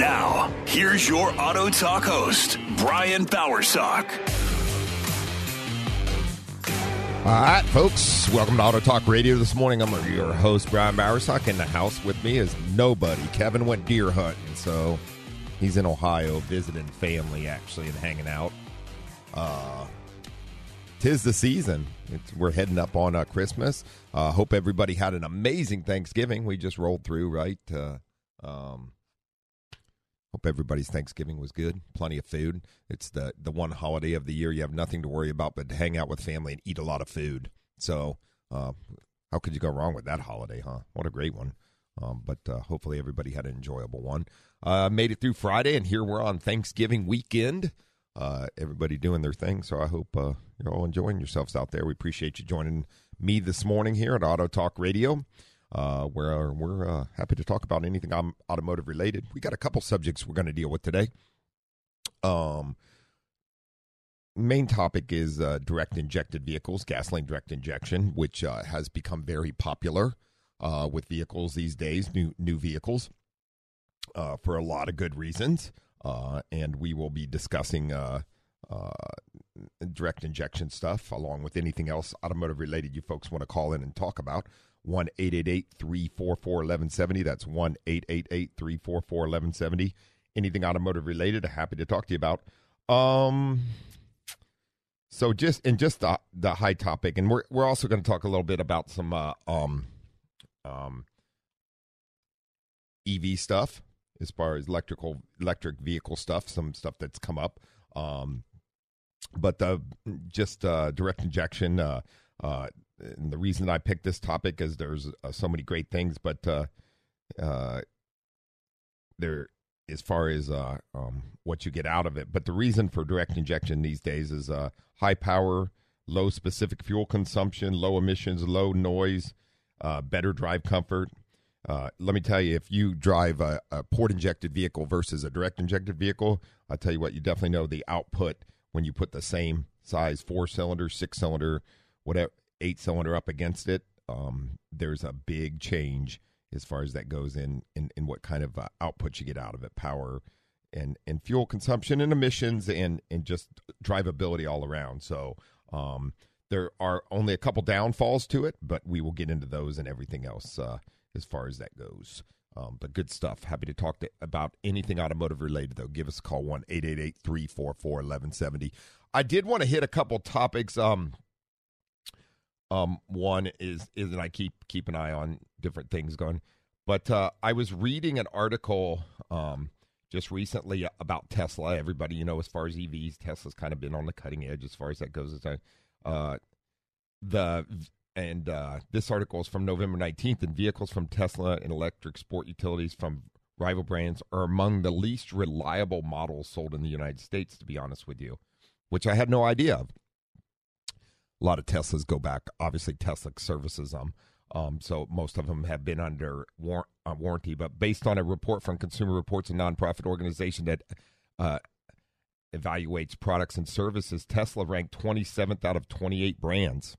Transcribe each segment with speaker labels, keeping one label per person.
Speaker 1: Now, here's your Auto Talk host, Brian Bowersock.
Speaker 2: All right, folks, welcome to Auto Talk Radio this morning. I'm your host, Brian Bowersock. In the house with me is nobody. Kevin went deer hunting, so he's in Ohio visiting family, actually, and hanging out. Uh, tis the season. It's, we're heading up on uh, Christmas. Uh, hope everybody had an amazing Thanksgiving. We just rolled through, right? Uh, um, Hope everybody's Thanksgiving was good. Plenty of food. It's the the one holiday of the year you have nothing to worry about but to hang out with family and eat a lot of food. So, uh, how could you go wrong with that holiday, huh? What a great one. Um, but uh, hopefully everybody had an enjoyable one. Uh, made it through Friday, and here we're on Thanksgiving weekend. Uh, everybody doing their thing. So I hope uh, you're all enjoying yourselves out there. We appreciate you joining me this morning here at Auto Talk Radio uh, where we're uh, happy to talk about anything I'm automotive related. We got a couple subjects we're going to deal with today. Um, main topic is uh, direct injected vehicles, gasoline direct injection, which uh, has become very popular uh, with vehicles these days, new new vehicles, uh, for a lot of good reasons. Uh, and we will be discussing uh, direct injection stuff along with anything else automotive related you folks want to call in and talk about. 1 344 1170. That's 1 344 1170. Anything automotive related, happy to talk to you about. Um, so just and just the the high topic, and we're we're also going to talk a little bit about some uh, um um EV stuff as far as electrical electric vehicle stuff, some stuff that's come up. Um, but the just uh, direct injection, uh, uh, and the reason I picked this topic is there's uh, so many great things, but uh, uh, there as far as uh, um, what you get out of it. But the reason for direct injection these days is uh, high power, low specific fuel consumption, low emissions, low noise, uh, better drive comfort. Uh, let me tell you, if you drive a, a port injected vehicle versus a direct injected vehicle, I'll tell you what, you definitely know the output when you put the same size four cylinder, six cylinder, whatever eight cylinder up against it, um, there's a big change as far as that goes in in, in what kind of uh, output you get out of it, power and and fuel consumption and emissions and and just drivability all around. So um, there are only a couple downfalls to it, but we will get into those and everything else uh, as far as that goes. Um, but good stuff. Happy to talk to, about anything automotive related, though. Give us a call, 1 344 1170. I did want to hit a couple topics. Um, um, one is is and I keep keep an eye on different things going. But uh, I was reading an article um, just recently about Tesla. Everybody, you know, as far as EVs, Tesla's kind of been on the cutting edge as far as that goes. Uh, the and uh, this article is from November nineteenth. And vehicles from Tesla and electric sport utilities from rival brands are among the least reliable models sold in the United States. To be honest with you, which I had no idea of a lot of Teslas go back. Obviously, Tesla services them. Um, so most of them have been under war- uh, warranty. But based on a report from Consumer Reports, a nonprofit organization that uh, evaluates products and services, Tesla ranked 27th out of 28 brands.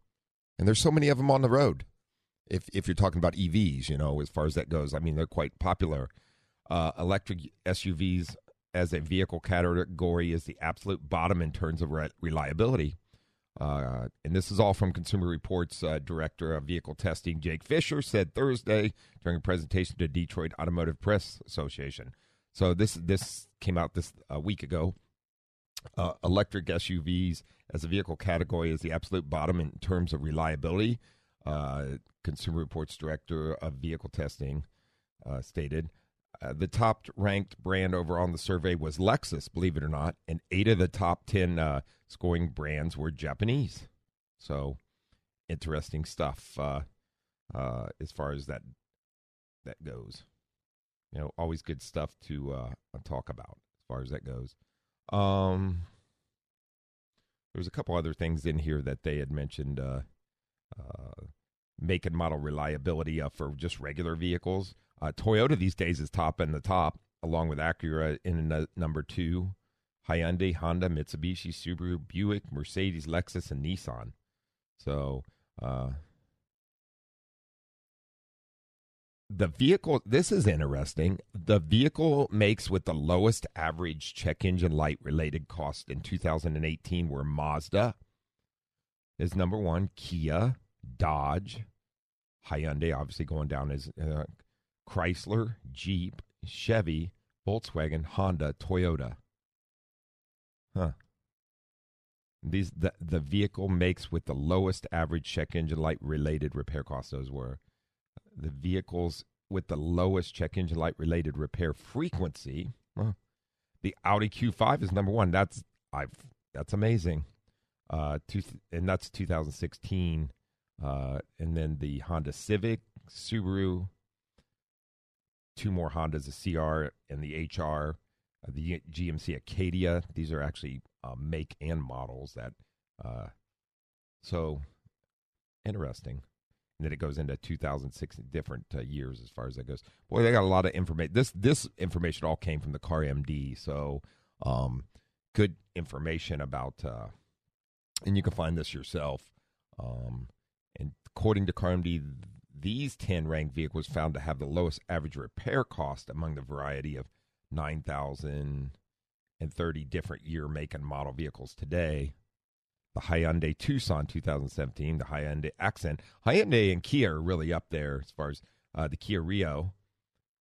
Speaker 2: And there's so many of them on the road. If if you're talking about EVs, you know, as far as that goes, I mean, they're quite popular. Uh, electric SUVs as a vehicle category is the absolute bottom in terms of re- reliability. Uh, and this is all from Consumer Reports uh, Director of Vehicle Testing, Jake Fisher, said Thursday during a presentation to Detroit Automotive Press Association. So this this came out this a week ago. Uh, electric SUVs as a vehicle category is the absolute bottom in terms of reliability. Uh, Consumer Reports Director of Vehicle Testing uh, stated. Uh, the top ranked brand over on the survey was Lexus, believe it or not, and eight of the top 10 uh, scoring brands were Japanese. So, interesting stuff uh, uh as far as that that goes. You know, always good stuff to uh, talk about as far as that goes. Um, there's a couple other things in here that they had mentioned. Uh, make and model reliability for just regular vehicles. Uh, Toyota these days is top in the top, along with Acura in number two. Hyundai, Honda, Mitsubishi, Subaru, Buick, Mercedes, Lexus, and Nissan. So uh, the vehicle. This is interesting. The vehicle makes with the lowest average check engine light related cost in 2018 were Mazda is number one, Kia, Dodge, Hyundai, obviously going down as uh, Chrysler, Jeep, Chevy, Volkswagen, Honda, Toyota. Huh. These the the vehicle makes with the lowest average check engine light related repair costs. Those were the vehicles with the lowest check engine light related repair frequency. Huh. The Audi Q5 is number one. That's I've that's amazing. Uh, two, and that's 2016. Uh, and then the Honda Civic, Subaru, two more Hondas, the CR and the HR, uh, the GMC Acadia. These are actually uh, make and models that. Uh, so interesting. And then it goes into 2006 different uh, years as far as that goes. Boy, they got a lot of information. This this information all came from the Car MD, so um, good information about. Uh, and you can find this yourself. Um, and according to Car MD, these 10 ranked vehicles found to have the lowest average repair cost among the variety of 9,030 different year, make, and model vehicles today. The Hyundai Tucson 2017, the Hyundai Accent. Hyundai and Kia are really up there as far as uh, the Kia Rio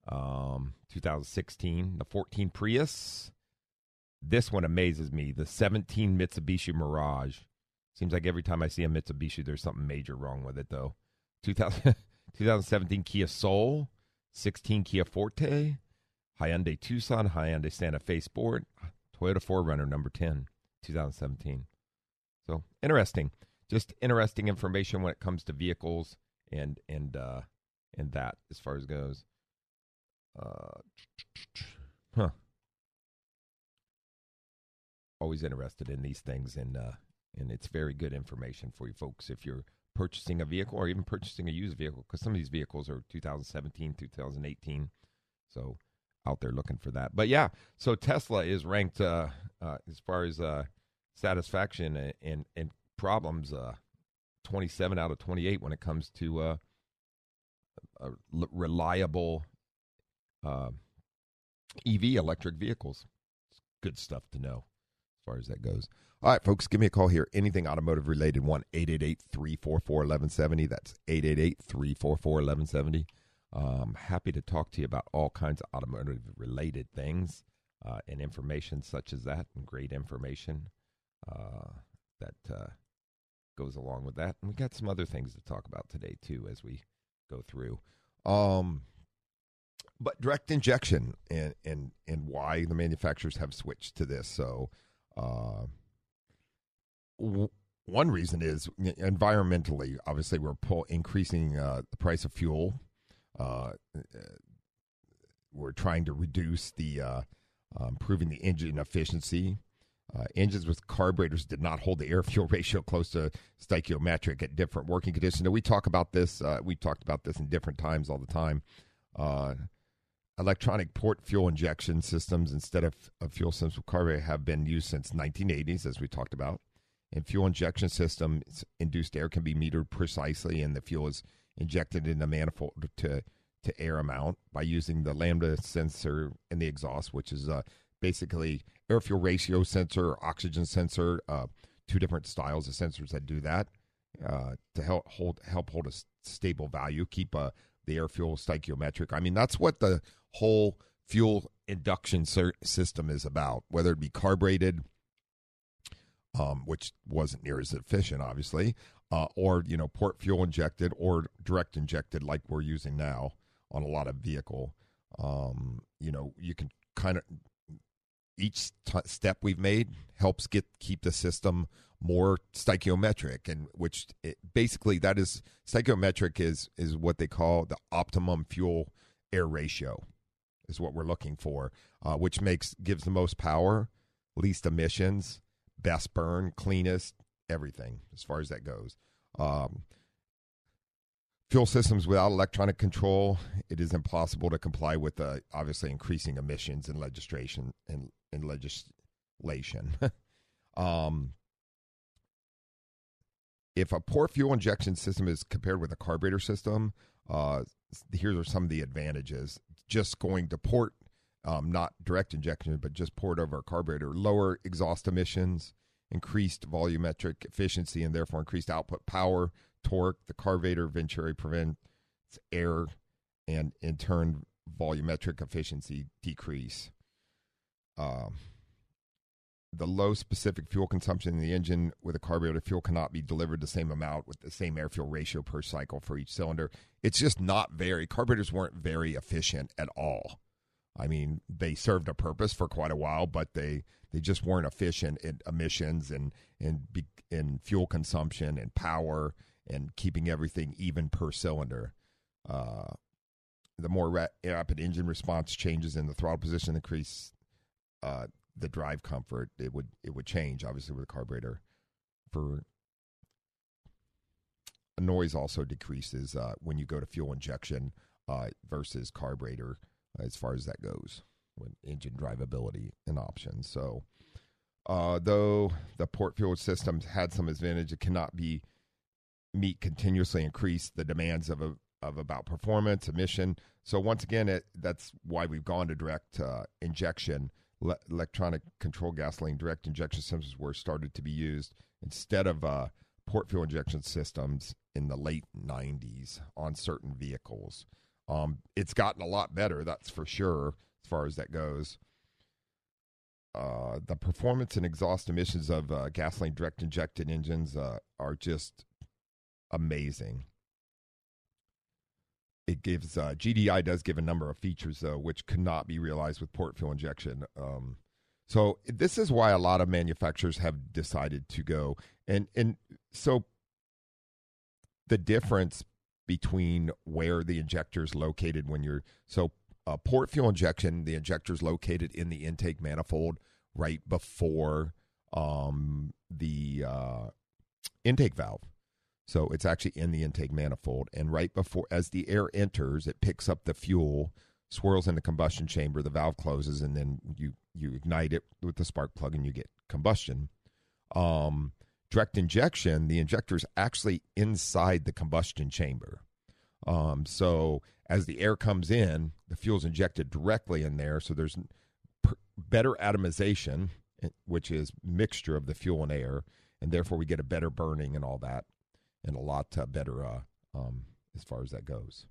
Speaker 2: um, 2016, the 14 Prius. This one amazes me. The 17 Mitsubishi Mirage. Seems like every time I see a Mitsubishi, there's something major wrong with it, though. 2000, 2017 Kia Soul, 16 Kia Forte, Hyundai Tucson, Hyundai Santa Fe Sport, Toyota 4Runner number 10, 2017. So interesting, just interesting information when it comes to vehicles and and uh, and that as far as goes. Uh, huh. Always interested in these things, and uh, and it's very good information for you folks if you're purchasing a vehicle or even purchasing a used vehicle because some of these vehicles are 2017, 2018. So out there looking for that. But yeah, so Tesla is ranked uh, uh, as far as uh, satisfaction and, and, and problems, uh, 27 out of 28 when it comes to uh, reliable uh, EV electric vehicles. It's good stuff to know as far as that goes. All right, folks, give me a call here. Anything automotive related, 1 888 344 1170. That's 888 344 1170. Um, happy to talk to you about all kinds of automotive related things uh, and information such as that, and great information uh, that uh, goes along with that. And we got some other things to talk about today, too, as we go through. Um, but direct injection and, and, and why the manufacturers have switched to this. So, uh, one reason is environmentally. Obviously, we're pull, increasing uh, the price of fuel. Uh, we're trying to reduce the uh, improving the engine efficiency. Uh, engines with carburetors did not hold the air fuel ratio close to stoichiometric at different working conditions. Now, we talk about this. Uh, we talked about this in different times all the time. Electronic port fuel injection systems instead of, of fuel systems with carburetor have been used since 1980s, as we talked about. And fuel injection systems induced air can be metered precisely and the fuel is injected in the manifold to to air amount by using the lambda sensor in the exhaust which is basically air fuel ratio sensor oxygen sensor uh, two different styles of sensors that do that uh, to help hold help hold a stable value, keep uh, the air fuel stoichiometric. I mean, that's what the whole fuel induction system is about, whether it be carbureted, um, which wasn't near as efficient, obviously, uh, or you know port fuel injected or direct injected, like we're using now on a lot of vehicle. Um, you know, you can kind of each t- step we've made helps get keep the system more stoichiometric and which it, basically that is stoichiometric is is what they call the optimum fuel air ratio is what we're looking for uh, which makes gives the most power least emissions best burn cleanest everything as far as that goes. Um, fuel systems without electronic control it is impossible to comply with uh, obviously increasing emissions and legislation and, and legislation. Um, if a port fuel injection system is compared with a carburetor system, uh, here are some of the advantages. Just going to port, um, not direct injection, but just port over a carburetor, lower exhaust emissions, increased volumetric efficiency, and therefore increased output power, torque. The carburetor venturi prevents air and, in turn, volumetric efficiency decrease. Um, the low specific fuel consumption in the engine with a carburetor fuel cannot be delivered the same amount with the same air fuel ratio per cycle for each cylinder. It's just not very, carburetors weren't very efficient at all. I mean, they served a purpose for quite a while, but they, they just weren't efficient in emissions and, and, in fuel consumption and power and keeping everything even per cylinder. Uh, the more rapid engine response changes in the throttle position increase uh, the drive comfort, it would it would change obviously with a carburetor. For noise also decreases uh, when you go to fuel injection uh, versus carburetor as far as that goes with engine drivability and options. So, uh, though the port fuel systems had some advantage, it cannot be meet continuously increase the demands of a of about performance emission. So once again, it, that's why we've gone to direct uh, injection le- electronic control gasoline direct injection systems were started to be used instead of uh, port fuel injection systems in the late 90s on certain vehicles. Um, it's gotten a lot better, that's for sure, as far as that goes. Uh, the performance and exhaust emissions of uh, gasoline direct injected engines uh, are just amazing it gives uh, GDI does give a number of features though, which cannot be realized with port fuel injection. Um, so this is why a lot of manufacturers have decided to go and and so the difference between where the injector is located when you're so uh, port fuel injection, the injector is located in the intake manifold right before um, the uh, intake valve. So it's actually in the intake manifold. And right before, as the air enters, it picks up the fuel, swirls in the combustion chamber, the valve closes, and then you, you ignite it with the spark plug and you get combustion. Um, direct injection, the injector is actually inside the combustion chamber. Um, so as the air comes in, the fuel is injected directly in there. So there's better atomization, eh, which is mixture of the fuel and air, and therefore we get a better burning and all that and a lot uh, better uh, um, as far as that goes.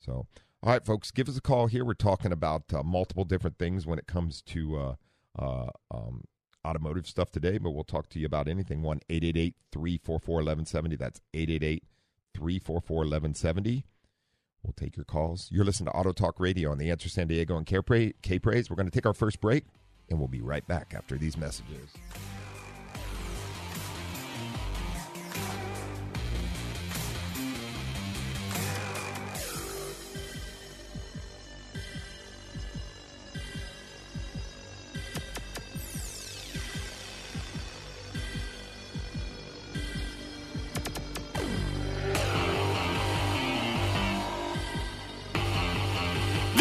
Speaker 2: So, all right, folks, give us a call here. We're talking about uh, multiple different things when it comes to uh, uh, um, automotive stuff today, but we'll talk to you about anything. 1 888 344 1170. That's 888 344 1170. We'll take your calls. You're listening to Auto Talk Radio on the Answer San Diego and K Praise. We're going to take our first break, and we'll be right back after these messages.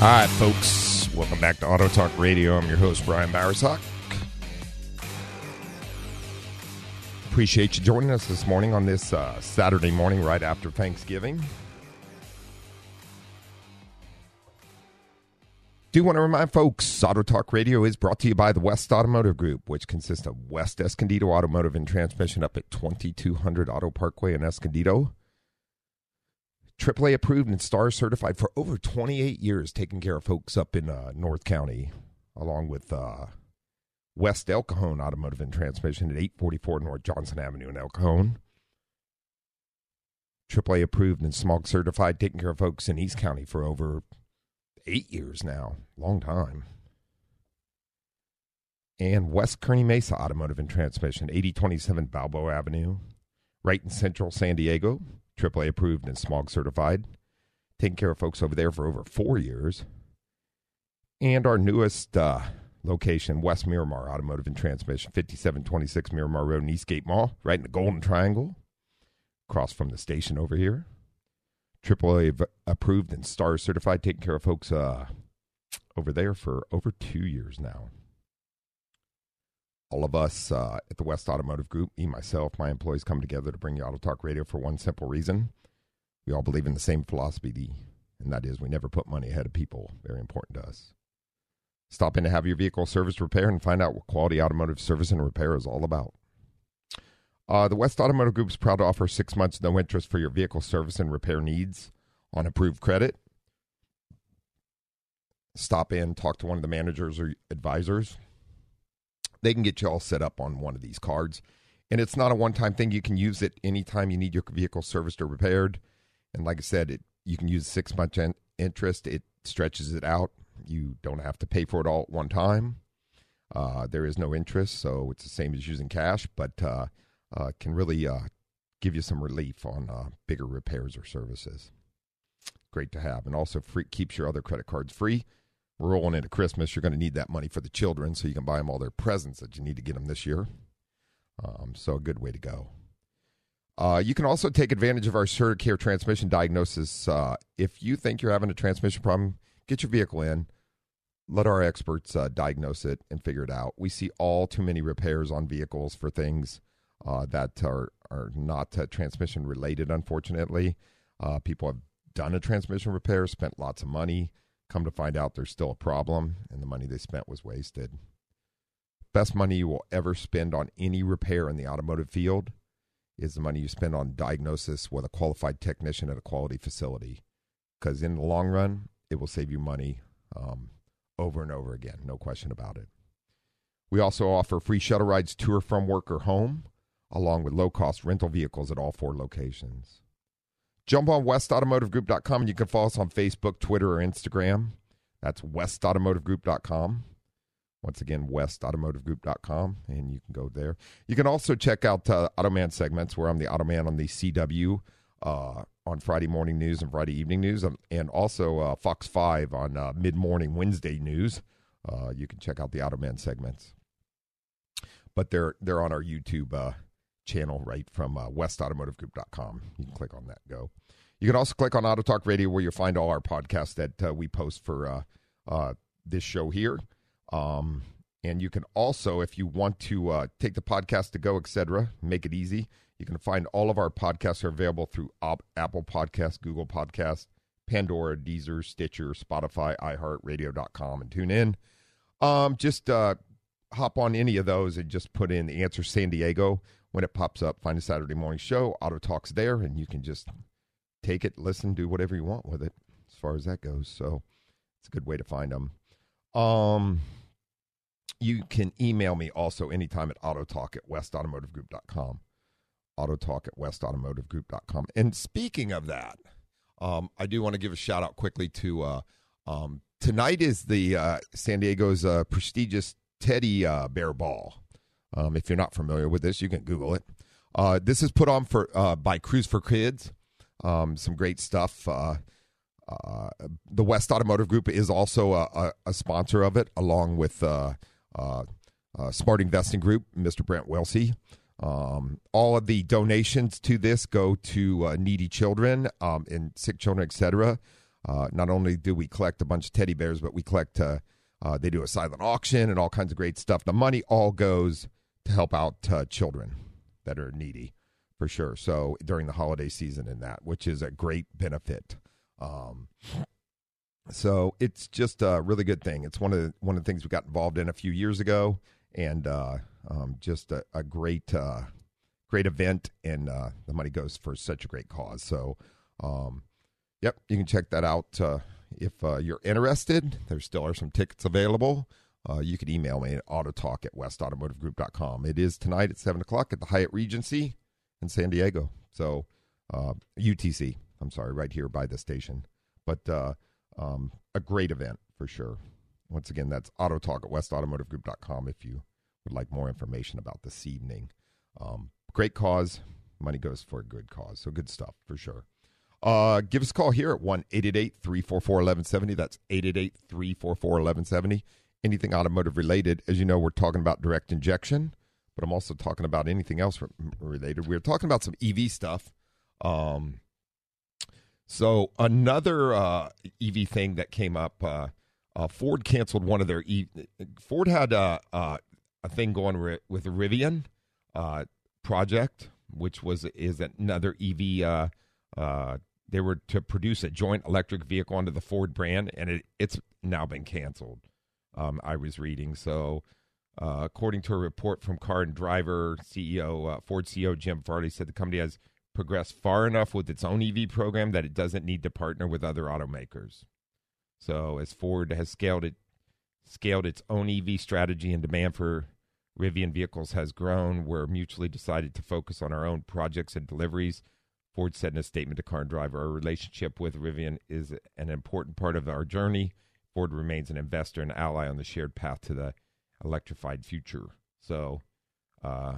Speaker 2: All right, folks. Welcome back to Auto Talk Radio. I'm your host, Brian Bowersock. Appreciate you joining us this morning on this uh, Saturday morning right after Thanksgiving. Do want to remind folks, Auto Talk Radio is brought to you by the West Automotive Group, which consists of West Escondido Automotive and Transmission up at 2200 Auto Parkway in Escondido. AAA approved and STAR certified for over 28 years, taking care of folks up in uh, North County, along with uh, West El Cajon Automotive and Transmission at 844 North Johnson Avenue in El Cajon. AAA approved and smog certified, taking care of folks in East County for over eight years now. Long time. And West Kearny Mesa Automotive and Transmission, 8027 Balboa Avenue, right in central San Diego. AAA approved and smog certified. Taking care of folks over there for over four years. And our newest uh, location, West Miramar Automotive and Transmission, 5726 Miramar Road in Eastgate Mall, right in the Golden Triangle, across from the station over here. AAA v- approved and STAR certified, taking care of folks uh, over there for over two years now. All of us uh, at the West Automotive Group, me, myself, my employees, come together to bring you Auto Talk Radio for one simple reason. We all believe in the same philosophy, and that is we never put money ahead of people. Very important to us. Stop in to have your vehicle service repaired and find out what quality automotive service and repair is all about. Uh, the West Automotive Group is proud to offer six months no interest for your vehicle service and repair needs on approved credit. Stop in, talk to one of the managers or advisors. They can get you all set up on one of these cards. And it's not a one time thing. You can use it anytime you need your vehicle serviced or repaired. And like I said, it, you can use six month in- interest, it stretches it out. You don't have to pay for it all at one time. Uh, there is no interest, so it's the same as using cash, but uh, uh, can really uh, give you some relief on uh, bigger repairs or services. Great to have, and also free, keeps your other credit cards free. Rolling into Christmas. You're going to need that money for the children, so you can buy them all their presents that you need to get them this year. Um, so a good way to go. Uh, you can also take advantage of our CertiCare transmission diagnosis. Uh, if you think you're having a transmission problem, get your vehicle in. Let our experts uh, diagnose it and figure it out. We see all too many repairs on vehicles for things uh, that are are not uh, transmission related. Unfortunately, uh, people have done a transmission repair, spent lots of money. Come to find out, there's still a problem, and the money they spent was wasted. Best money you will ever spend on any repair in the automotive field is the money you spend on diagnosis with a qualified technician at a quality facility. Because in the long run, it will save you money um, over and over again, no question about it. We also offer free shuttle rides to or from work or home, along with low cost rental vehicles at all four locations. Jump on westautomotivegroup.com and you can follow us on Facebook, Twitter, or Instagram. That's westautomotivegroup.com. Once again, westautomotivegroup.com, and you can go there. You can also check out uh, Automan segments where I'm the Automan on the CW uh, on Friday morning news and Friday evening news, um, and also uh, Fox 5 on uh, mid morning Wednesday news. Uh, you can check out the Automan segments. But they're, they're on our YouTube uh, channel right from uh, westautomotivegroup.com. You can click on that, go. You can also click on Auto Talk Radio where you'll find all our podcasts that uh, we post for uh, uh, this show here. Um, and you can also, if you want to uh, take the podcast to go, etc., make it easy. You can find all of our podcasts are available through Op- Apple Podcasts, Google Podcasts, Pandora, Deezer, Stitcher, Spotify, iHeartRadio.com, and tune in. Um, just uh, hop on any of those and just put in the answer San Diego when it pops up. Find a Saturday morning show. Auto Talks there, and you can just take it, listen, do whatever you want with it as far as that goes. So it's a good way to find them. Um, you can email me also anytime at autotalk at westautomotivegroup.com. Autotalk at westautomotivegroup.com. And speaking of that, Um, I do want to give a shout out quickly to uh, um, tonight is the uh, San Diego's uh, prestigious teddy uh, bear ball. Um, if you're not familiar with this, you can Google it. Uh, this is put on for uh, by Cruise for Kids. Um, some great stuff. Uh, uh, the West Automotive Group is also a, a, a sponsor of it, along with uh, uh, Smart Investing Group, Mr. Brent Wilsey. Um, all of the donations to this go to needy children um, and sick children, etc. not only do we collect a bunch of teddy bears, but we collect. they do a silent auction and all kinds of great stuff. The money all goes to help out children that are needy for sure. So during the holiday season and that, which is a great benefit. Um, so it's just a really good thing. It's one of the, one of the things we got involved in a few years ago, and uh, um, just a, a great uh, great event, and uh, the money goes for such a great cause. So, um, yep, you can check that out uh, if uh, you're interested. There still are some tickets available. Uh, you can email me at autotalk at westautomotivegroup.com. It is tonight at 7 o'clock at the Hyatt Regency in San Diego. So, UTC. I'm sorry, right here by the station. But uh, um, a great event for sure. Once again, that's Auto Talk at westautomotivegroup.com if you would like more information about this evening. Um, great cause. Money goes for a good cause. So good stuff for sure. Uh, give us a call here at 1 888 344 1170. That's 888 344 1170. Anything automotive related. As you know, we're talking about direct injection, but I'm also talking about anything else related. We're talking about some EV stuff. Um, so another uh, EV thing that came up, uh, uh, Ford canceled one of their Ford had a, uh, uh, a thing going with the Rivian uh, project, which was is another EV. they were to produce a joint electric vehicle under the Ford brand, and it, it's now been canceled. Um, I was reading so. according to a report from Car and Driver CEO, Ford CEO Jim Farley said the company has progressed far enough with its own EV program that it doesn't need to partner with other automakers. So as Ford has scaled it scaled its own EV strategy and demand for Rivian vehicles has grown, we're mutually decided to focus on our own projects and deliveries. Ford said in a statement to Car and Driver, our relationship with Rivian is an important part of our journey. Ford remains an investor and ally on the shared path to the electrified future. So, uh,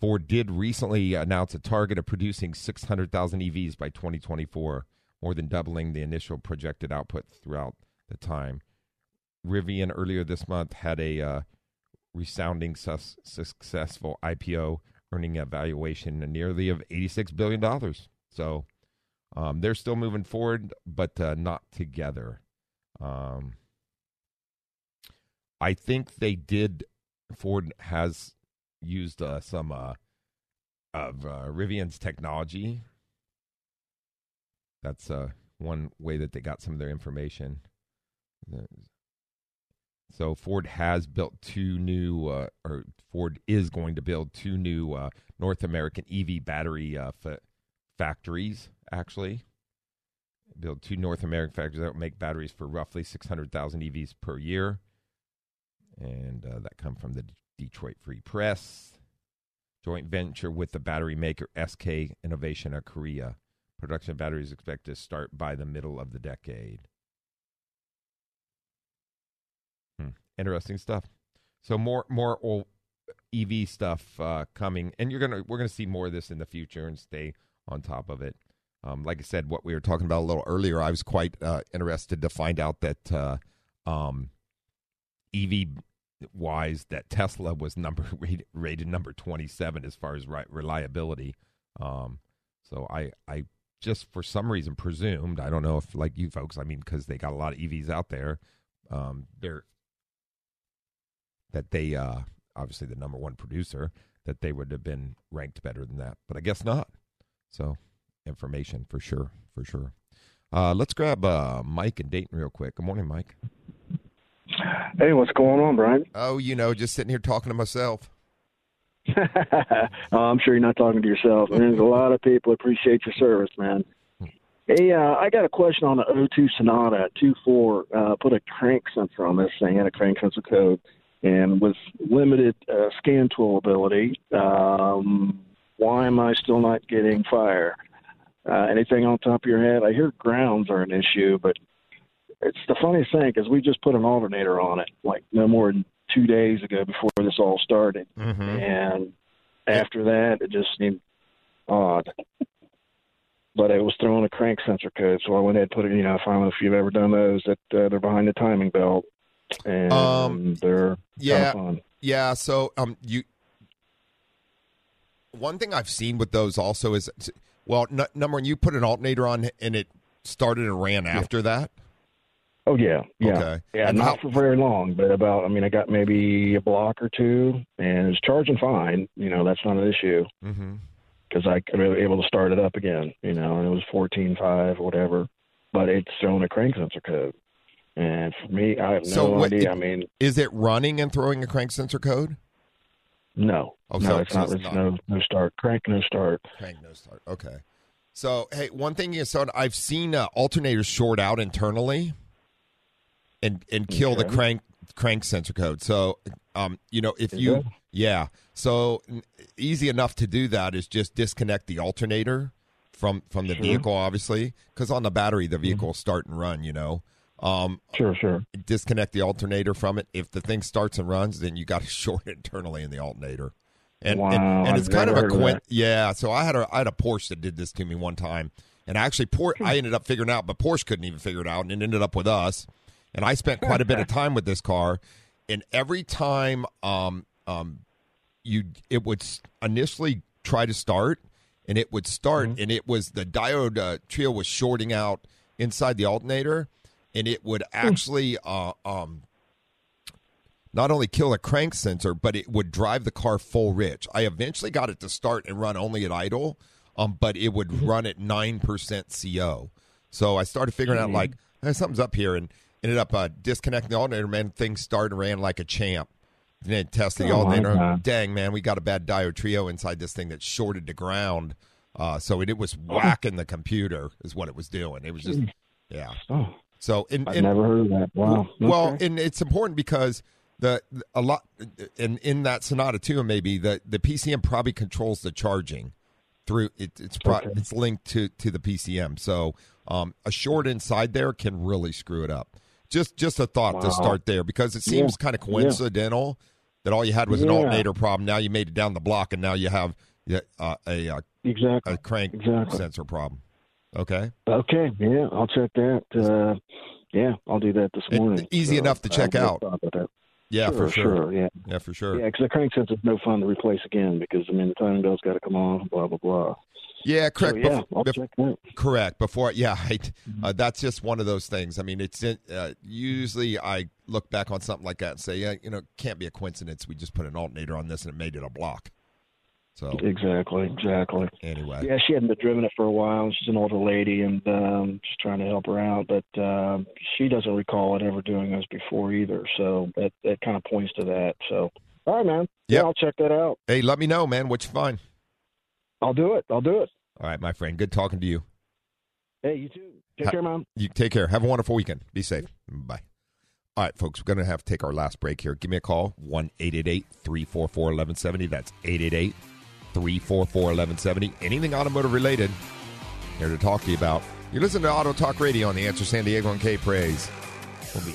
Speaker 2: Ford did recently announce a target of producing 600,000 EVs by 2024, more than doubling the initial projected output throughout the time. Rivian earlier this month had a uh, resounding su- successful IPO, earning a valuation nearly of $86 billion. So um, they're still moving forward, but uh, not together. Um, I think they did. Ford has used uh, some uh, of uh, Rivian's technology. That's uh, one way that they got some of their information. So Ford has built two new, uh, or Ford is going to build two new uh, North American EV battery uh, fa- factories. Actually, build two North American factories that will make batteries for roughly 600,000 EVs per year, and uh, that come from the Detroit Free Press. Joint venture with the battery maker SK Innovation of Korea. Production of batteries expected to start by the middle of the decade. Hmm. Interesting stuff. So more more old EV stuff uh, coming, and you're gonna we're gonna see more of this in the future and stay on top of it. Um, like I said, what we were talking about a little earlier, I was quite uh, interested to find out that uh, um, EV wise that Tesla was number rated, number 27 as far as reliability. Um, so I I just for some reason presumed I don't know if like you folks I mean because they got a lot of EVs out there um, they're that they uh, obviously the number one producer that they would have been ranked better than that but I guess not so information for sure for sure uh, let's grab uh, Mike and Dayton real quick good morning Mike
Speaker 3: Hey, what's going on, Brian?
Speaker 2: Oh, you know, just sitting here talking to myself.
Speaker 3: oh, I'm sure you're not talking to yourself. There's a lot of people appreciate your service, man. Hey, uh, I got a question on the O2 Sonata 2.4. Uh, put a crank sensor on this thing and a crank sensor code, and with limited uh, scan tool ability, um, why am I still not getting fire? Uh, anything on top of your head? I hear grounds are an issue, but it's the funniest thing because we just put an alternator on it like no more than two days ago before this all started,
Speaker 2: Mm-hmm.
Speaker 3: and after that it just seemed odd. But it was throwing a crank sensor code, so I went ahead and put it. You know, I don't know if you've ever done those. That uh, they're behind the timing belt, and
Speaker 2: Um,
Speaker 3: they're
Speaker 2: yeah.
Speaker 3: kinda fun.
Speaker 2: Yeah, so um, you. One thing I've seen with those also is, well, n- number one, you put an alternator on and it started and ran after that.
Speaker 3: Oh yeah, yeah,
Speaker 2: Okay.
Speaker 3: yeah.
Speaker 2: And
Speaker 3: not
Speaker 2: how-
Speaker 3: for very long, but about. I mean, I got maybe a block or two, and it's charging fine. You know, that's not an issue
Speaker 2: Mm-hmm.
Speaker 3: because I could be able to start it up again. You know, and it was fourteen five or whatever, but it's throwing a crank sensor code. And for me, I have no
Speaker 2: So what-
Speaker 3: idea.
Speaker 2: it-
Speaker 3: I mean,
Speaker 2: Is it running and throwing a crank sensor code?
Speaker 3: No,
Speaker 2: Oh,
Speaker 3: no,
Speaker 2: so-
Speaker 3: it's not.
Speaker 2: it's not.
Speaker 3: no, no start. Crank, no start.
Speaker 2: Crank no start. Okay. So hey, one thing is, so I've seen uh, alternators short out internally, and and kill the crank crank sensor code. So, um, you know, if you yeah, so n- easy enough to do that is just disconnect the alternator from from the
Speaker 3: Sure.
Speaker 2: vehicle, obviously, because on the battery the vehicle will start and run. You know, um,
Speaker 3: Sure, sure.
Speaker 2: disconnect the alternator from it. If the thing starts and runs, then you got to short it internally in the alternator. And and,
Speaker 3: Wow,
Speaker 2: and it's kind of a
Speaker 3: heard of
Speaker 2: coin-
Speaker 3: that.
Speaker 2: yeah. So I had a I had a Porsche that did this to me one time, and actually Por- I ended up figuring out, but Porsche couldn't even figure it out, and it ended up with us. And I spent quite a bit of time with this car, and every time um um you it would initially try to start, and it would start,
Speaker 3: Mm-hmm.
Speaker 2: and it was the diode uh, trio was shorting out inside the alternator, and it would
Speaker 3: Hmm.
Speaker 2: actually uh, um not only kill a crank sensor, but it would drive the car full rich. I eventually got it to start and run only at idle, um, but it would
Speaker 3: Mm-hmm.
Speaker 2: run at nine percent CO. So I started figuring
Speaker 3: Mm-hmm.
Speaker 2: out like "Hey, something's up here, and ended up uh, disconnecting the alternator. Man, things started and ran like a champ. And then tested the
Speaker 3: Oh,
Speaker 2: alternator. Dang man, we got a bad diode trio inside this thing that shorted to ground. Uh, so it, it was whacking the computer, is what it was doing. It was just, yeah.
Speaker 3: Oh,
Speaker 2: So and,
Speaker 3: I've
Speaker 2: and
Speaker 3: never heard of that. Wow.
Speaker 2: well,
Speaker 3: Okay.
Speaker 2: and it's important because the a lot and in that Sonata too, maybe the the PCM probably controls the charging through it, it's pro,
Speaker 3: Okay.
Speaker 2: it's linked to to the PCM. So um, a short inside there can really screw it up. Just just a thought to start there because it seems
Speaker 3: Yeah.
Speaker 2: kind of coincidental that all you had was an alternator problem. Now you made it down the block, and now you have uh, a, a
Speaker 3: exactly.
Speaker 2: a crank
Speaker 3: Exactly.
Speaker 2: sensor problem. Okay.
Speaker 3: Okay, yeah, I'll check that. Uh, yeah, I'll do that this morning.
Speaker 2: easy
Speaker 3: So,
Speaker 2: enough to check out.
Speaker 3: on with that.
Speaker 2: Yeah,
Speaker 3: sure,
Speaker 2: for sure.
Speaker 3: Yeah,
Speaker 2: Yeah, for sure.
Speaker 3: yeah, because the crank sensor's no fun to replace again because I mean the timing belt's got to come on. Blah blah blah.
Speaker 2: Yeah, correct.
Speaker 3: So, yeah,
Speaker 2: Bef-
Speaker 3: I'll
Speaker 2: bef-
Speaker 3: check that.
Speaker 2: Correct. Before, yeah, I, uh, that's just one of those things. I mean, it's uh, usually I look back on something like that and say, yeah, you know, it can't be a coincidence. We just put an alternator on this and it made it a block. So
Speaker 3: Exactly, exactly.
Speaker 2: anyway,
Speaker 3: Yeah, she hadn't been driven it for a while. She's an older lady, and um, just trying to help her out. But um, she doesn't recall it ever doing this before either. So that that kind of points to that. So, all right, man. Yeah, I'll check that out.
Speaker 2: hey, let me know, man. What you find?
Speaker 3: I'll do it. I'll do it.
Speaker 2: All right, my friend. Good talking to you.
Speaker 3: Hey, you too. Take
Speaker 2: Ha-
Speaker 3: care, man.
Speaker 2: You take care. Have a wonderful weekend. Be safe. Bye. All right, folks, we're going to have to take our last break here. Give me a call, 1 344 1170. That's 888 344 1170. Anything automotive related, here to talk to you about. You're listening to Auto Talk Radio on the Answer San Diego and K Praise. We'll be.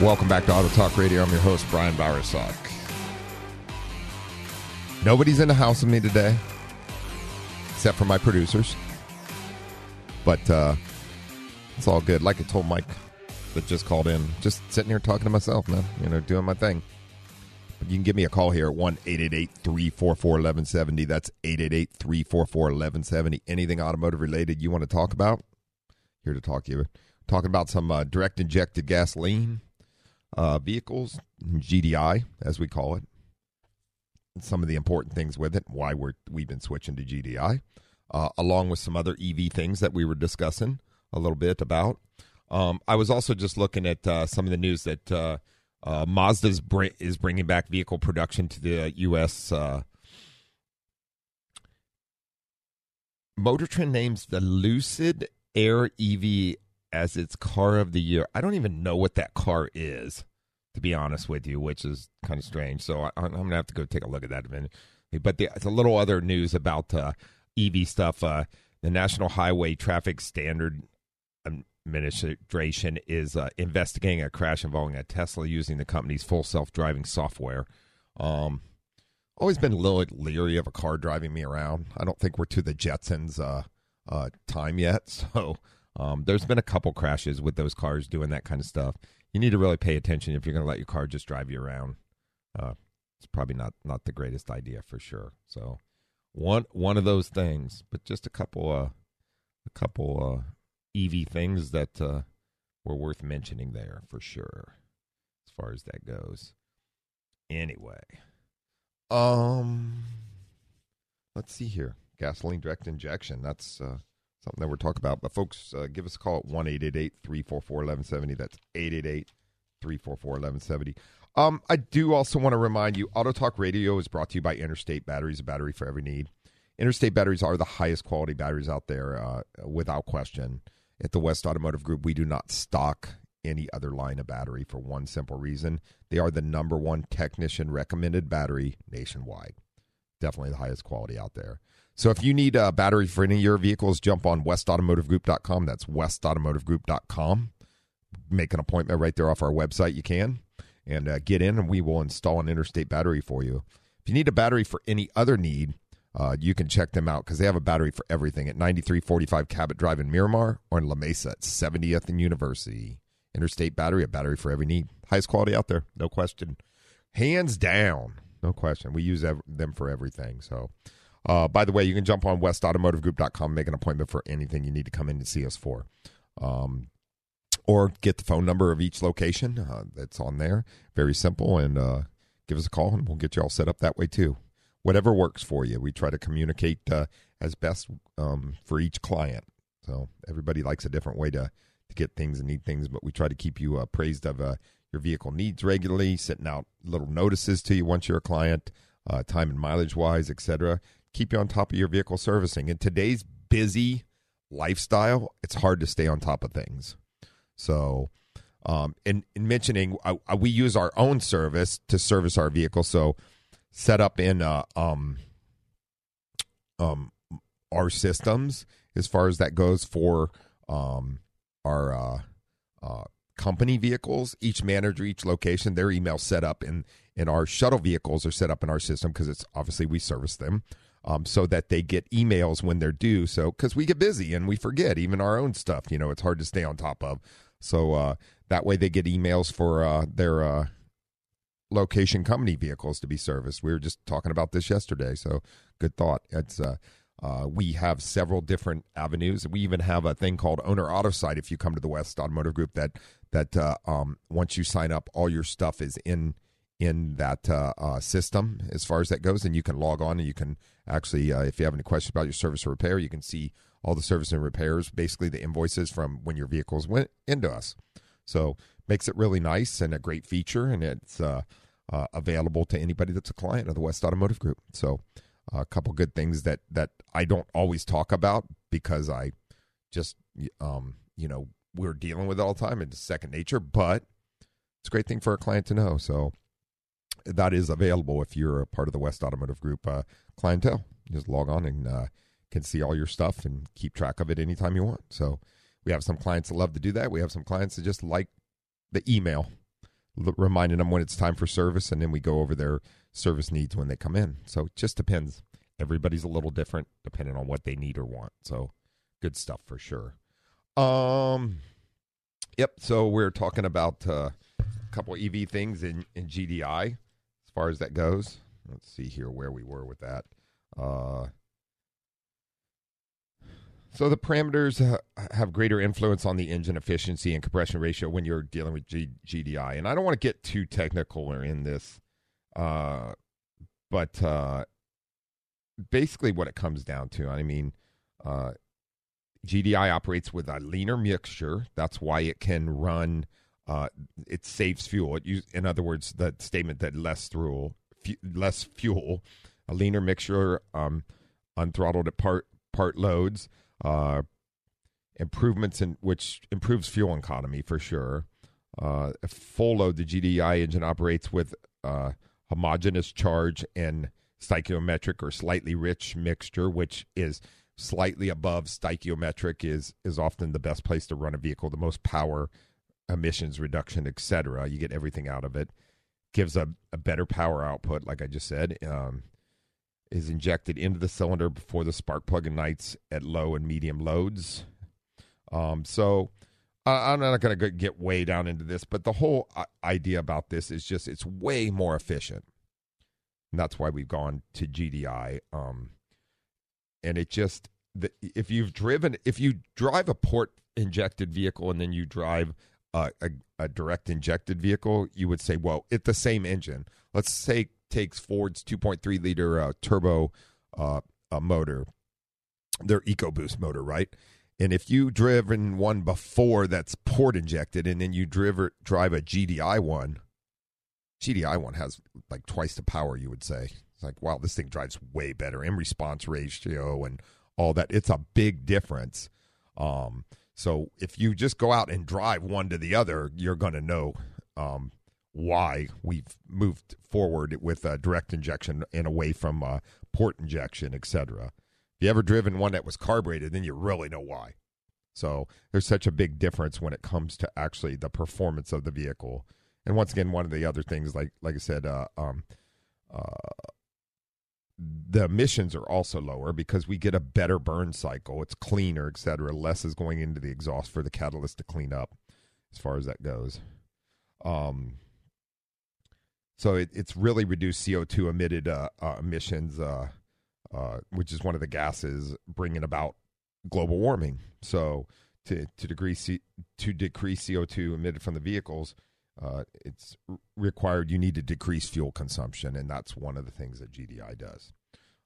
Speaker 2: Welcome back to Auto Talk Radio. I'm your host, Brian Bowersock. Nobody's in the house with me today, except for my producers. But uh, it's all good. Like I told Mike that just called in, just sitting here talking to myself, man. You know, doing my thing. You can give me a call here at 1 344 1170. That's 888 344 1170. Anything automotive related you want to talk about? Here to talk to you. Talking about some uh, direct injected gasoline uh, vehicles, GDI, as we call it. Some of the important things with it, why we're, we've been switching to GDI, uh, along with some other EV things that we were discussing a little bit about. Um, I was also just looking at uh, some of the news that uh, uh, Mazda is bringing back vehicle production to the U.S. Uh, Motor Trend names the Lucid Air EV as its car of the year. I don't even know what that car is, to be honest with you, which is kind of strange. So I, am to have to go take a look at that in a minute. But the, it's a little other news about uh, EV stuff. Uh, the National Highway Traffic Standard administration is uh, investigating a crash involving a Tesla using the company's full self-driving software. Um, always been a little leery of a car driving me around. I don't think we're to the Jetsons uh, uh, time yet, so um, there's been a couple crashes with those cars doing that kind of stuff. You need to really pay attention if you're going to let your car just drive you around. Uh, it's probably not not the greatest idea for sure. So one one of those things, but just a couple uh, a couple uh, EV things that uh, were worth mentioning there for sure, as far as that goes. Anyway, um, let's see here. Gasoline direct injection. That's uh, something that we're talking about. But folks, uh, give us a call at one eight eight eight three four four eleven seventy. That's eight eight eight three four four eleven seventy. Um, I do also want to remind you, Auto Talk Radio is brought to you by Interstate Batteries, a battery for every need. Interstate batteries are the highest quality batteries out there, uh, without question. At the West Automotive Group, we do not stock any other line of battery for one simple reason. They are the number one technician recommended battery nationwide. Definitely the highest quality out there. So if you need a battery for any of your vehicles, jump on westautomotivegroup.com. That's westautomotivegroup.com. Make an appointment right there off our website. You can and uh, get in, and we will install an interstate battery for you. If you need a battery for any other need, uh, you can check them out because they have a battery for everything at 9345 Cabot Drive in Miramar or in La Mesa at 70th and University. Interstate battery, a battery for every need. Highest quality out there, no question. Hands down, no question. We use ev- them for everything. So, uh, by the way, you can jump on westautomotivegroup.com, make an appointment for anything you need to come in to see us for. Um, or get the phone number of each location uh, that's on there. Very simple. And uh, give us a call and we'll get you all set up that way too whatever works for you. We try to communicate uh, as best um, for each client. So everybody likes a different way to, to get things and need things, but we try to keep you appraised of uh, your vehicle needs regularly, sending out little notices to you once you're a client, uh, time and mileage wise, etc. Keep you on top of your vehicle servicing. In today's busy lifestyle, it's hard to stay on top of things. So, um, in, in mentioning, uh, uh, we use our own service to service our vehicle. So, set up in uh, um, um, our systems as far as that goes for um, our uh, uh, company vehicles. Each manager, each location, their email set up in in our shuttle vehicles are set up in our system because it's obviously we service them. Um, so that they get emails when they're due. So, because we get busy and we forget even our own stuff, you know, it's hard to stay on top of. So uh, that way they get emails for uh, their uh, location company vehicles to be serviced. We were just talking about this yesterday, so good thought. It's uh, uh, we have several different avenues. We even have a thing called Owner Auto Site. If you come to the West Automotive Group, that that uh, um, once you sign up, all your stuff is in in that uh, uh, system as far as that goes, and you can log on and you can actually, uh, if you have any questions about your service or repair, you can see all the service and repairs, basically the invoices from when your vehicles went into us. So makes it really nice and a great feature, and it's uh, uh, available to anybody that's a client of the West Automotive Group. So, a couple good things that that I don't always talk about because I just um, you know we're dealing with it all the time. It's second nature, but it's a great thing for a client to know. So that is available if you're a part of the West Automotive Group uh, clientele. just log on and uh, can see all your stuff and keep track of it anytime you want. So we have some clients that love to do that. We have some clients that just like the email, reminding them when it's time for service, and then we go over their service needs when they come in. So it just depends. Everybody's a little different depending on what they need or want. So good stuff for sure. Um, yep. So we're talking about uh, a couple EV things in in GDI far as that goes. Let's see here where we were with that. Uh, so the parameters uh, have greater influence on the engine efficiency and compression ratio when you're dealing with G- GDI. And I don't want to get too technical in this, uh, but uh, basically what it comes down to, I mean, uh, GDI operates with a leaner mixture. That's why it can run. Uh, it saves fuel. It use, in other words, the statement that less fuel, less fuel, a leaner mixture, um, unthrottled at part part loads uh, improvements in which improves fuel economy for sure. Uh, full load, the GDI engine operates with uh, homogeneous charge and stoichiometric or slightly rich mixture, which is slightly above stoichiometric is is often the best place to run a vehicle, the most power, emissions reduction, etc. You get everything out of it. Gives a, a better power output, like I just said. Um, is injected into the cylinder before the spark plug ignites at low and medium loads. Um, so uh, I'm not going to get way down into this, but the whole uh, idea about this is just it's way more efficient. And that's why we've gone to GDI. Um, and it just the, if you've driven if you drive a port injected vehicle and then you drive a, a, direct injected vehicle, you would say, well, it's the same engine. Let's say takes Ford's 2.3 liter uh, turbo uh, uh, motor, their EcoBoost motor, right? And if you driven one before that's port injected, and then you drive drive a GDI one, GDI one has like twice the power. You would say it's like, wow, this thing drives way better in response ratio and all that. It's a big difference. Um, so if you just go out and drive one to the other, you're going to know um, why we've moved forward with uh, direct injection and away from uh, port injection, etc. If you ever driven one that was carbureted, then you really know why. So there's such a big difference when it comes to actually the performance of the vehicle. And once again, one of the other things, like like I said, uh, um, uh, the emissions are also lower because we get a better burn cycle. It's cleaner, et cetera. Less is going into the exhaust for the catalyst to clean up, as far as that goes. Um, so it, it's really reduced CO2 emitted uh, uh, emissions, uh, uh, which is one of the gases bringing about global warming. So to to decrease to decrease CO2 emitted from the vehicles, uh, it's required you need to decrease fuel consumption, and that's one of the things that GDI does.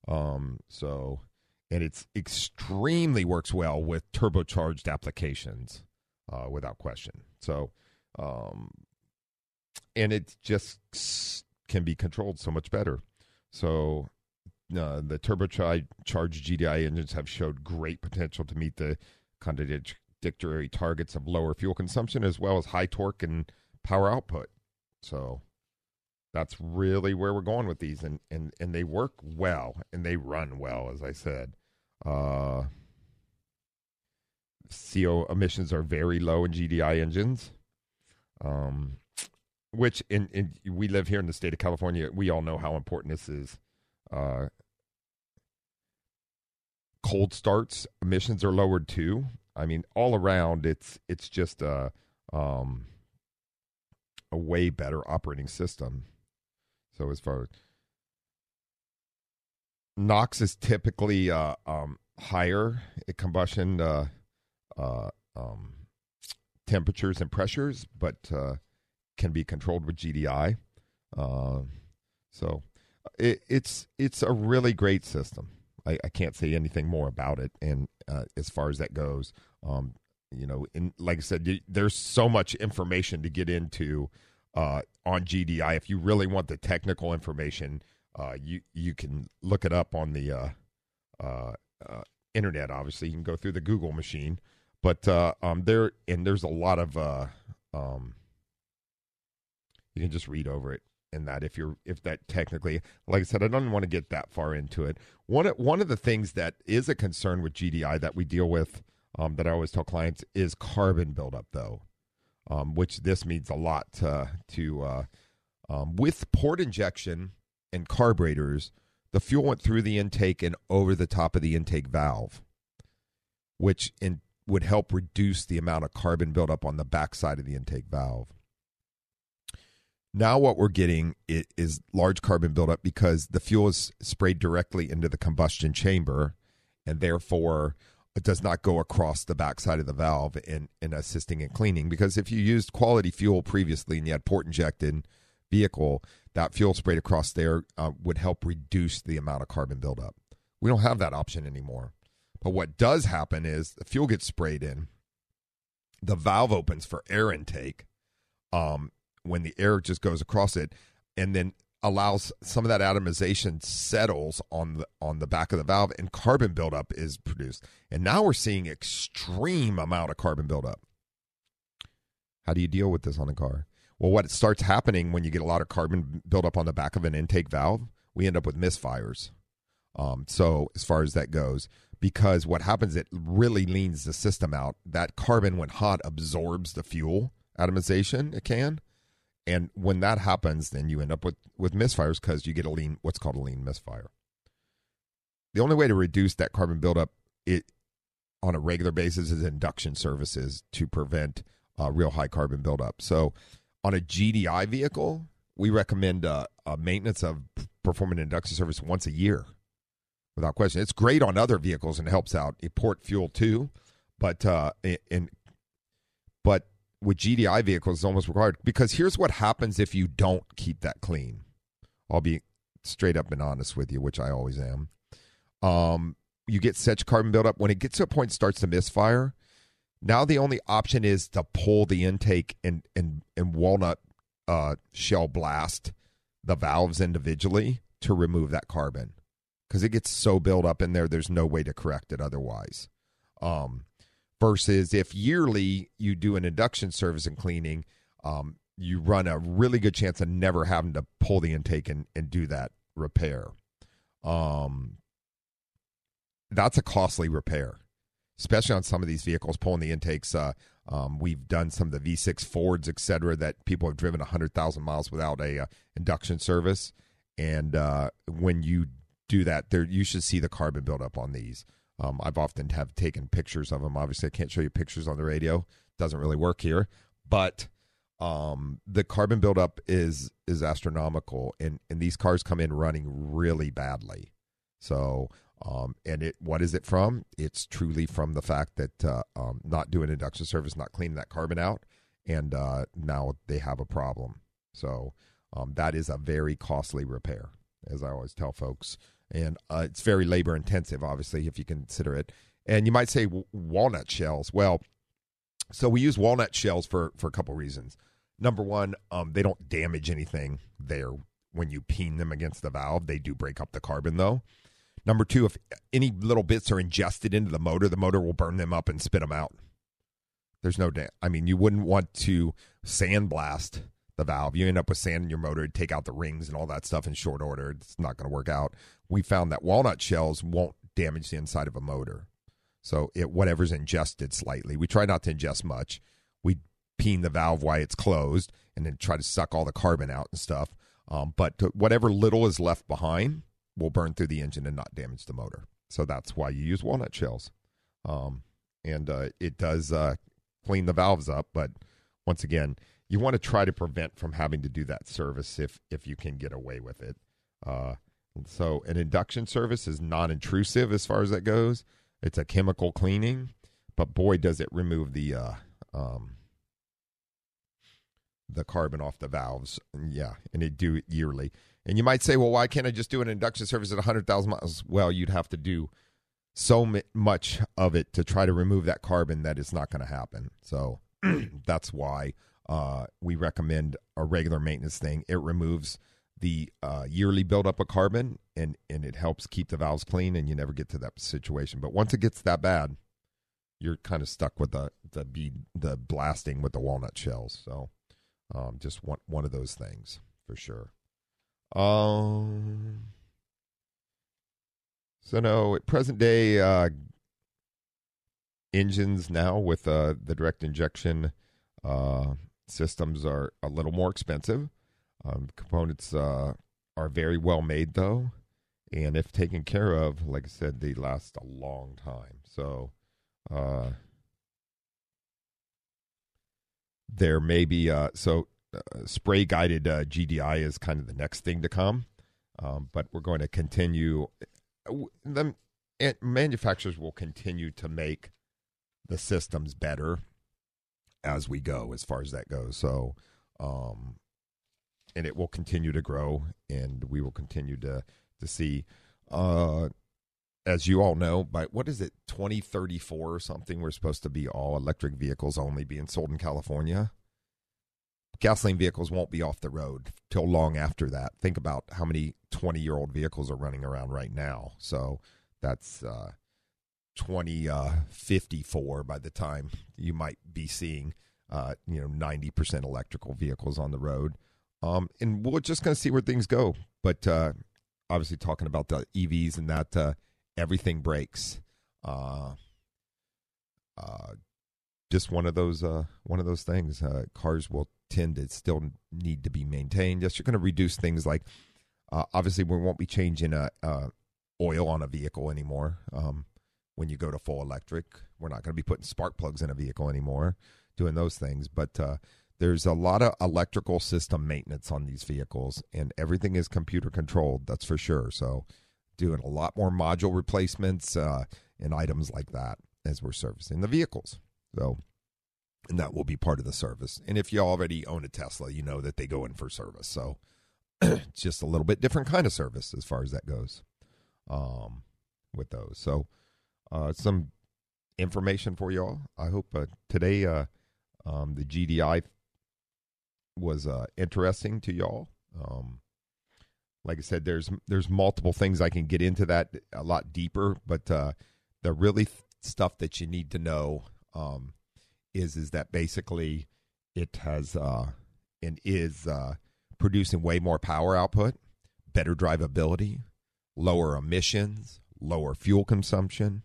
Speaker 2: Um, so, and it's extremely works well with turbocharged applications, uh, without question. So, um, and it just can be controlled so much better. So uh, the turbocharged GDI engines have showed great potential to meet the contradictory targets of lower fuel consumption as well as high torque and power output. So that's really where we're going with these, and and and they work well and they run well, as I said. Uh, CO emissions are very low in GDI engines. Um, which in, in we live here in the state of California, we all know how important this is. Uh, cold starts emissions are lowered too. I mean, all around, it's it's just a um, a way better operating system. So as far as NOx is typically uh, um, higher at combustion uh, uh, um, temperatures and pressures, but uh, can be controlled with GDI. Uh, so it, it's it's a really great system. I, I, can't say anything more about it. And uh, as far as that goes, um, you know, and like I said, there's so much information to get into uh, on GDI. If you really want the technical information, uh, you you can look it up on the uh, uh, uh, internet. Obviously, you can go through the Google machine, but um, there and there's a lot of um, you can just read over it and that if you're if that technically like I said I don't want to get that far into it. One one of the things that is a concern with GDI that we deal with um, that I always tell clients is carbon buildup though. Um, which this means a lot to to uh, um, with port injection and carburetors, the fuel went through the intake and over the top of the intake valve, which in, would help reduce the amount of carbon buildup on the backside of the intake valve Now what we're getting is large carbon buildup because the fuel is sprayed directly into the combustion chamber, and therefore does not go across the backside of the valve in, in assisting in cleaning. Because if you used quality fuel previously and you had port injected vehicle, that fuel sprayed across there uh, would help reduce the amount of carbon buildup. We don't have that option anymore. But what does happen is the fuel gets sprayed in, the valve opens for air intake. Um, when the air just goes across it, and then allows some of that atomization settles on the on the back of the valve and carbon buildup is produced. And now we're seeing extreme amount of carbon buildup. How do you deal with this on a car? Well, what starts happening when you get a lot of carbon buildup on the back of an intake valve, we end up with misfires. Um, so as far as that goes, because what happens, it really leans the system out. That carbon, when hot, absorbs the fuel atomization. It can, and when that happens, then you end up with with misfires because you get a lean, what's called a lean misfire. The only way to reduce that carbon buildup it on a regular basis is induction services to prevent uh, real high carbon buildup. So, on a GDI vehicle, we recommend uh, a maintenance of performing induction service once a year, without question. It's great on other vehicles and helps out. It port fuel too, but uh, in with GDI vehicles is almost required because here's what happens if you don't keep that clean. I'll be straight up and honest with you, which I always am. Um, you get such carbon buildup when it gets to a point starts to misfire. Now the only option is to pull the intake and and and walnut uh, shell blast the valves individually to remove that carbon because it gets so built up in there. There's no way to correct it otherwise. Um, versus if yearly you do an induction service and cleaning, um, you run a really good chance of never having to pull the intake and, and do that repair. Um, that's a costly repair, especially on some of these vehicles pulling the intakes. Uh, um, we've done some of the V6 Fords, et cetera, that people have driven 100,000 miles without a uh, induction service. And uh, when you do that, there you should see the carbon buildup on these. Um, I've often have taken pictures of them. Obviously, I can't show you pictures on the radio; doesn't really work here. But um, the carbon buildup is is astronomical, and and these cars come in running really badly. So, um, and it what is it from? It's truly from the fact that uh, um, not doing induction service, not cleaning that carbon out, and uh, now they have a problem. So um, that is a very costly repair, as I always tell folks and uh, it's very labor intensive, obviously, if you consider it. And you might say w- walnut shells. Well, so we use walnut shells for for a couple reasons. Number one, um, they don't damage anything there when you peen them against the valve. They do break up the carbon though. Number two, if any little bits are ingested into the motor, the motor will burn them up and spit them out. There's no damn. I mean, you wouldn't want to sandblast the valve. You end up with sand in your motor, take out the rings and all that stuff in short order. It's not going to work out we found that walnut shells won't damage the inside of a motor. So it whatever's ingested slightly. We try not to ingest much. We peen the valve while it's closed and then try to suck all the carbon out and stuff. Um, but whatever little is left behind will burn through the engine and not damage the motor. So that's why you use walnut shells. Um, and uh, it does uh, clean the valves up, but once again, you want to try to prevent from having to do that service if if you can get away with it. Uh, so an induction service is non-intrusive as far as that goes. It's a chemical cleaning, but boy, does it remove the uh, um, the carbon off the valves. Yeah, and it do it yearly. And you might say, well, why can't I just do an induction service at 100,000 miles? Well, you'd have to do so much of it to try to remove that carbon that it's not going to happen. So that's why uh, we recommend a regular maintenance thing. It removes the uh, yearly buildup of carbon and and it helps keep the valves clean and you never get to that situation. But once it gets that bad you're kind of stuck with the the bead the blasting with the walnut shells. So um, just one one of those things for sure. Um so no at present day uh, engines now with uh, the direct injection uh, systems are a little more expensive um, components uh, are very well made, though, and if taken care of, like I said, they last a long time. So, uh, there may be uh, so uh, spray guided uh, GDI is kind of the next thing to come, um, but we're going to continue. The manufacturers will continue to make the systems better as we go, as far as that goes. So, um, and it will continue to grow, and we will continue to to see. Uh, as you all know, by what is it, 2034 or something, we're supposed to be all electric vehicles only being sold in California. Gasoline vehicles won't be off the road till long after that. Think about how many 20 year old vehicles are running around right now. So that's uh, 2054 uh, by the time you might be seeing, uh, you know, 90% electrical vehicles on the road. Um, and we're just going to see where things go. But uh, obviously, talking about the EVs and that uh, everything breaks. Uh, uh, just one of those uh, one of those things. Uh, cars will tend to still need to be maintained. Yes, you're going to reduce things like obviously we won't be changing a, uh, oil on a vehicle anymore. Um, when you go to full electric, we're not going to be putting spark plugs in a vehicle anymore, doing those things. But there's a lot of electrical system maintenance on these vehicles, and everything is computer controlled. That's for sure. So doing a lot more module replacements uh, and items like that as we're servicing the vehicles. So, and that will be part of the service. And if you already own a Tesla, you know that they go in for service. So, it's just a little bit different kind of service as far as that goes um, with those. So, uh, some information for y'all. I hope uh, today uh, um, the GDI was uh, interesting to y'all. Um, like I said, there's there's multiple things I can get into that a lot deeper, but uh, the really th- stuff that you need to know um, is is that basically it has uh, and is uh, producing way more power output, better drivability, lower emissions, lower fuel consumption.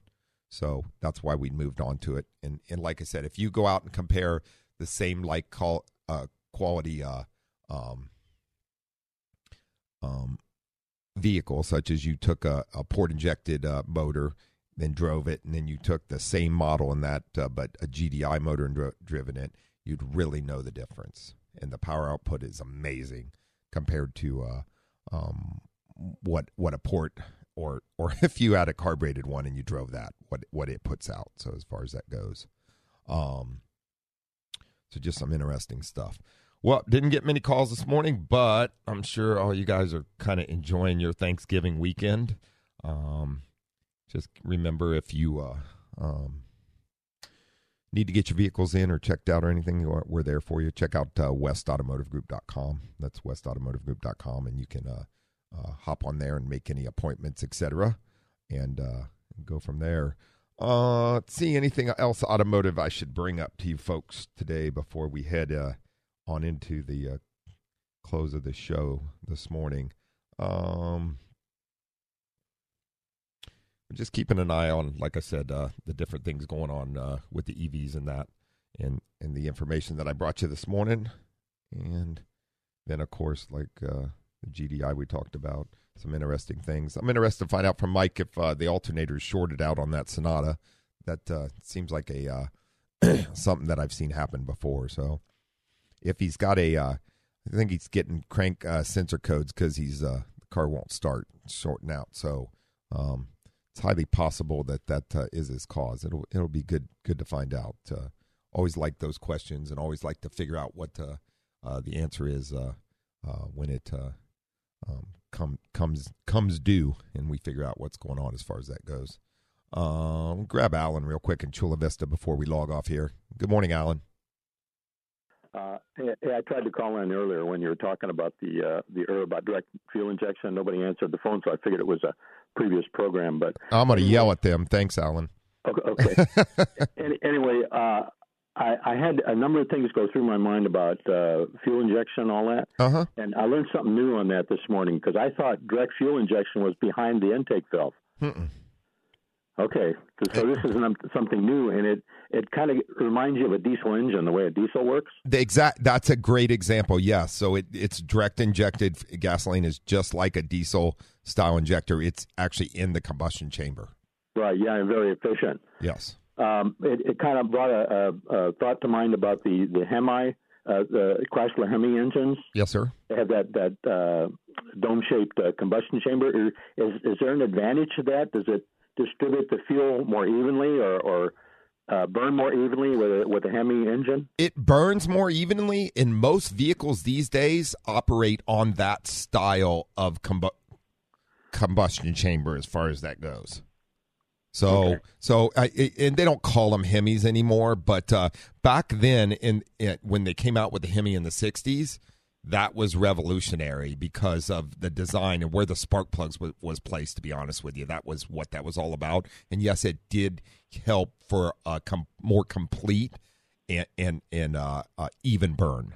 Speaker 2: So that's why we moved on to it. And and like I said, if you go out and compare the same like call, uh, quality uh, um, um, vehicle, such as you took a, a port injected uh, motor, then drove it, and then you took the same model in that, uh, but a GDI motor and dro- driven it, you'd really know the difference. And the power output is amazing compared to uh, um, what what a port or or if you had a carbureted one and you drove that, what what it puts out. So as far as that goes, um, so just some interesting stuff. Well, didn't get many calls this morning, but I'm sure all you guys are kind of enjoying your Thanksgiving weekend. Um, just remember if you uh, um, need to get your vehicles in or checked out or anything, we're there for you. Check out uh, westautomotivegroup.com. That's westautomotivegroup.com, and you can uh, uh, hop on there and make any appointments, etc., and uh, go from there. Uh, see anything else automotive I should bring up to you folks today before we head uh, on into the uh, close of the show this morning. Um, just keeping an eye on, like I said, uh, the different things going on uh, with the EVs and that, and and the information that I brought you this morning, and then of course, like uh, the GDI we talked about, some interesting things. I'm interested to find out from Mike if uh, the alternator is shorted out on that Sonata. That uh, seems like a uh, something that I've seen happen before. So if he's got a, uh, I think he's getting crank uh, sensor codes because he's uh, the car won't start shorting out. So um, it's highly possible that that uh, is his cause. It'll it'll be good good to find out. Uh, always like those questions and always like to figure out what uh, uh the answer is uh, uh, when it um, come comes comes due, and we figure out what's going on as far as that goes. Um, grab Alan real quick in Chula Vista before we log off here. Good morning, Alan.
Speaker 4: Uh, I tried to call in earlier when you were talking about the uh, the error about direct fuel injection. Nobody answered the phone, so I figured it was a previous program. But
Speaker 2: I'm going to yell at them. Thanks, Alan.
Speaker 4: Okay. okay. anyway, uh, I, I, had a number of things go through my mind about uh, fuel injection and all that,
Speaker 2: uh-huh.
Speaker 4: and I learned something new on that this morning because I thought direct fuel injection was behind the intake valve.
Speaker 2: Mm-mm.
Speaker 4: Okay, so this is something new, and it it kind of reminds you of a diesel engine, the way a diesel works.
Speaker 2: The exact that's a great example. Yes, yeah. so it it's direct injected gasoline is just like a diesel style injector. It's actually in the combustion chamber.
Speaker 4: Right. Yeah, and very efficient.
Speaker 2: Yes.
Speaker 4: Um, it, it kind of brought a, a, a, thought to mind about the the Hemi uh, the Chrysler Hemi engines.
Speaker 2: Yes, sir.
Speaker 4: They have that that uh, dome-shaped uh, combustion chamber. Is is there an advantage to that? Does it distribute the fuel more evenly, or, or uh, burn more evenly with a, with a Hemi engine?
Speaker 2: It burns more evenly, and most vehicles these days operate on that style of combu- combustion chamber as far as that goes. So,
Speaker 4: Okay.
Speaker 2: so, I, and they don't call them Hemis anymore. But uh, back then, in, in when they came out with the Hemi in the '60s, that was revolutionary because of the design and where the spark plugs was, was placed. To be honest with you, that was what that was all about. And yes, it did help for a com- more complete and and, and uh, uh, even burn,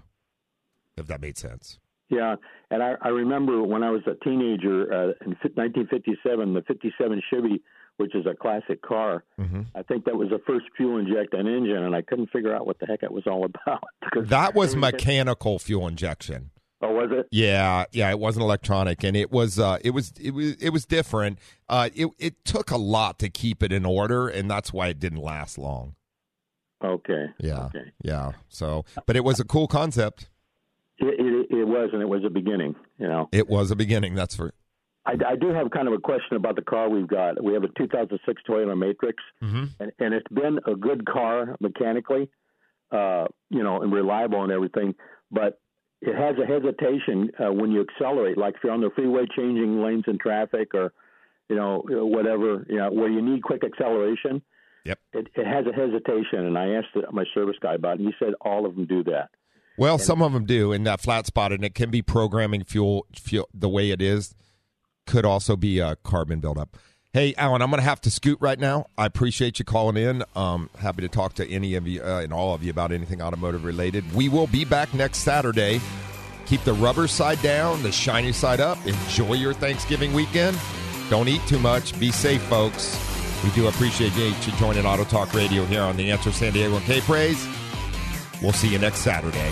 Speaker 2: if that made sense.
Speaker 4: Yeah, and I, I remember when I was a teenager uh, in fi- 1957, the 57 Chevy, which is a classic car.
Speaker 2: Mm-hmm.
Speaker 4: I think that was the first fuel injected engine, and I couldn't figure out what the heck it was all about.
Speaker 2: That was mechanical fuel injection.
Speaker 4: Oh, was it?
Speaker 2: Yeah, yeah, it wasn't electronic, and it was, uh, it was, it was, it was different. Uh, it it took a lot to keep it in order, and that's why it didn't last long.
Speaker 4: Okay.
Speaker 2: Yeah,
Speaker 4: Okay.
Speaker 2: yeah. So, but it was a cool concept.
Speaker 4: It, it, it was, and it was a beginning. You know,
Speaker 2: It was a beginning. That's for.
Speaker 4: I, I do have kind of a question about the car we've got. We have a 2006 Toyota Matrix,
Speaker 2: Mhm.
Speaker 4: and, and it's been a good car mechanically, uh, you know, and reliable and everything. But it has a hesitation uh, when you accelerate, like if you're on the freeway changing lanes in traffic, or you know, whatever, you know, where you need quick acceleration.
Speaker 2: Yep.
Speaker 4: It, it has a hesitation, and I asked my service guy about it, and he said all of them do that.
Speaker 2: Well, some of them do in that flat spot, and it can be programming fuel, fuel the way it is. Could also be a carbon buildup. Hey, Alan, I'm going to have to scoot right now. I appreciate you calling in. Um, happy to talk to any of you uh, and all of you about anything automotive related. We will be back next Saturday. Keep the rubber side down, the shiny side up. Enjoy your Thanksgiving weekend. Don't eat too much. Be safe, folks. We do appreciate you joining Auto Talk Radio here on the Answer San Diego and K Praise. We'll see you next Saturday.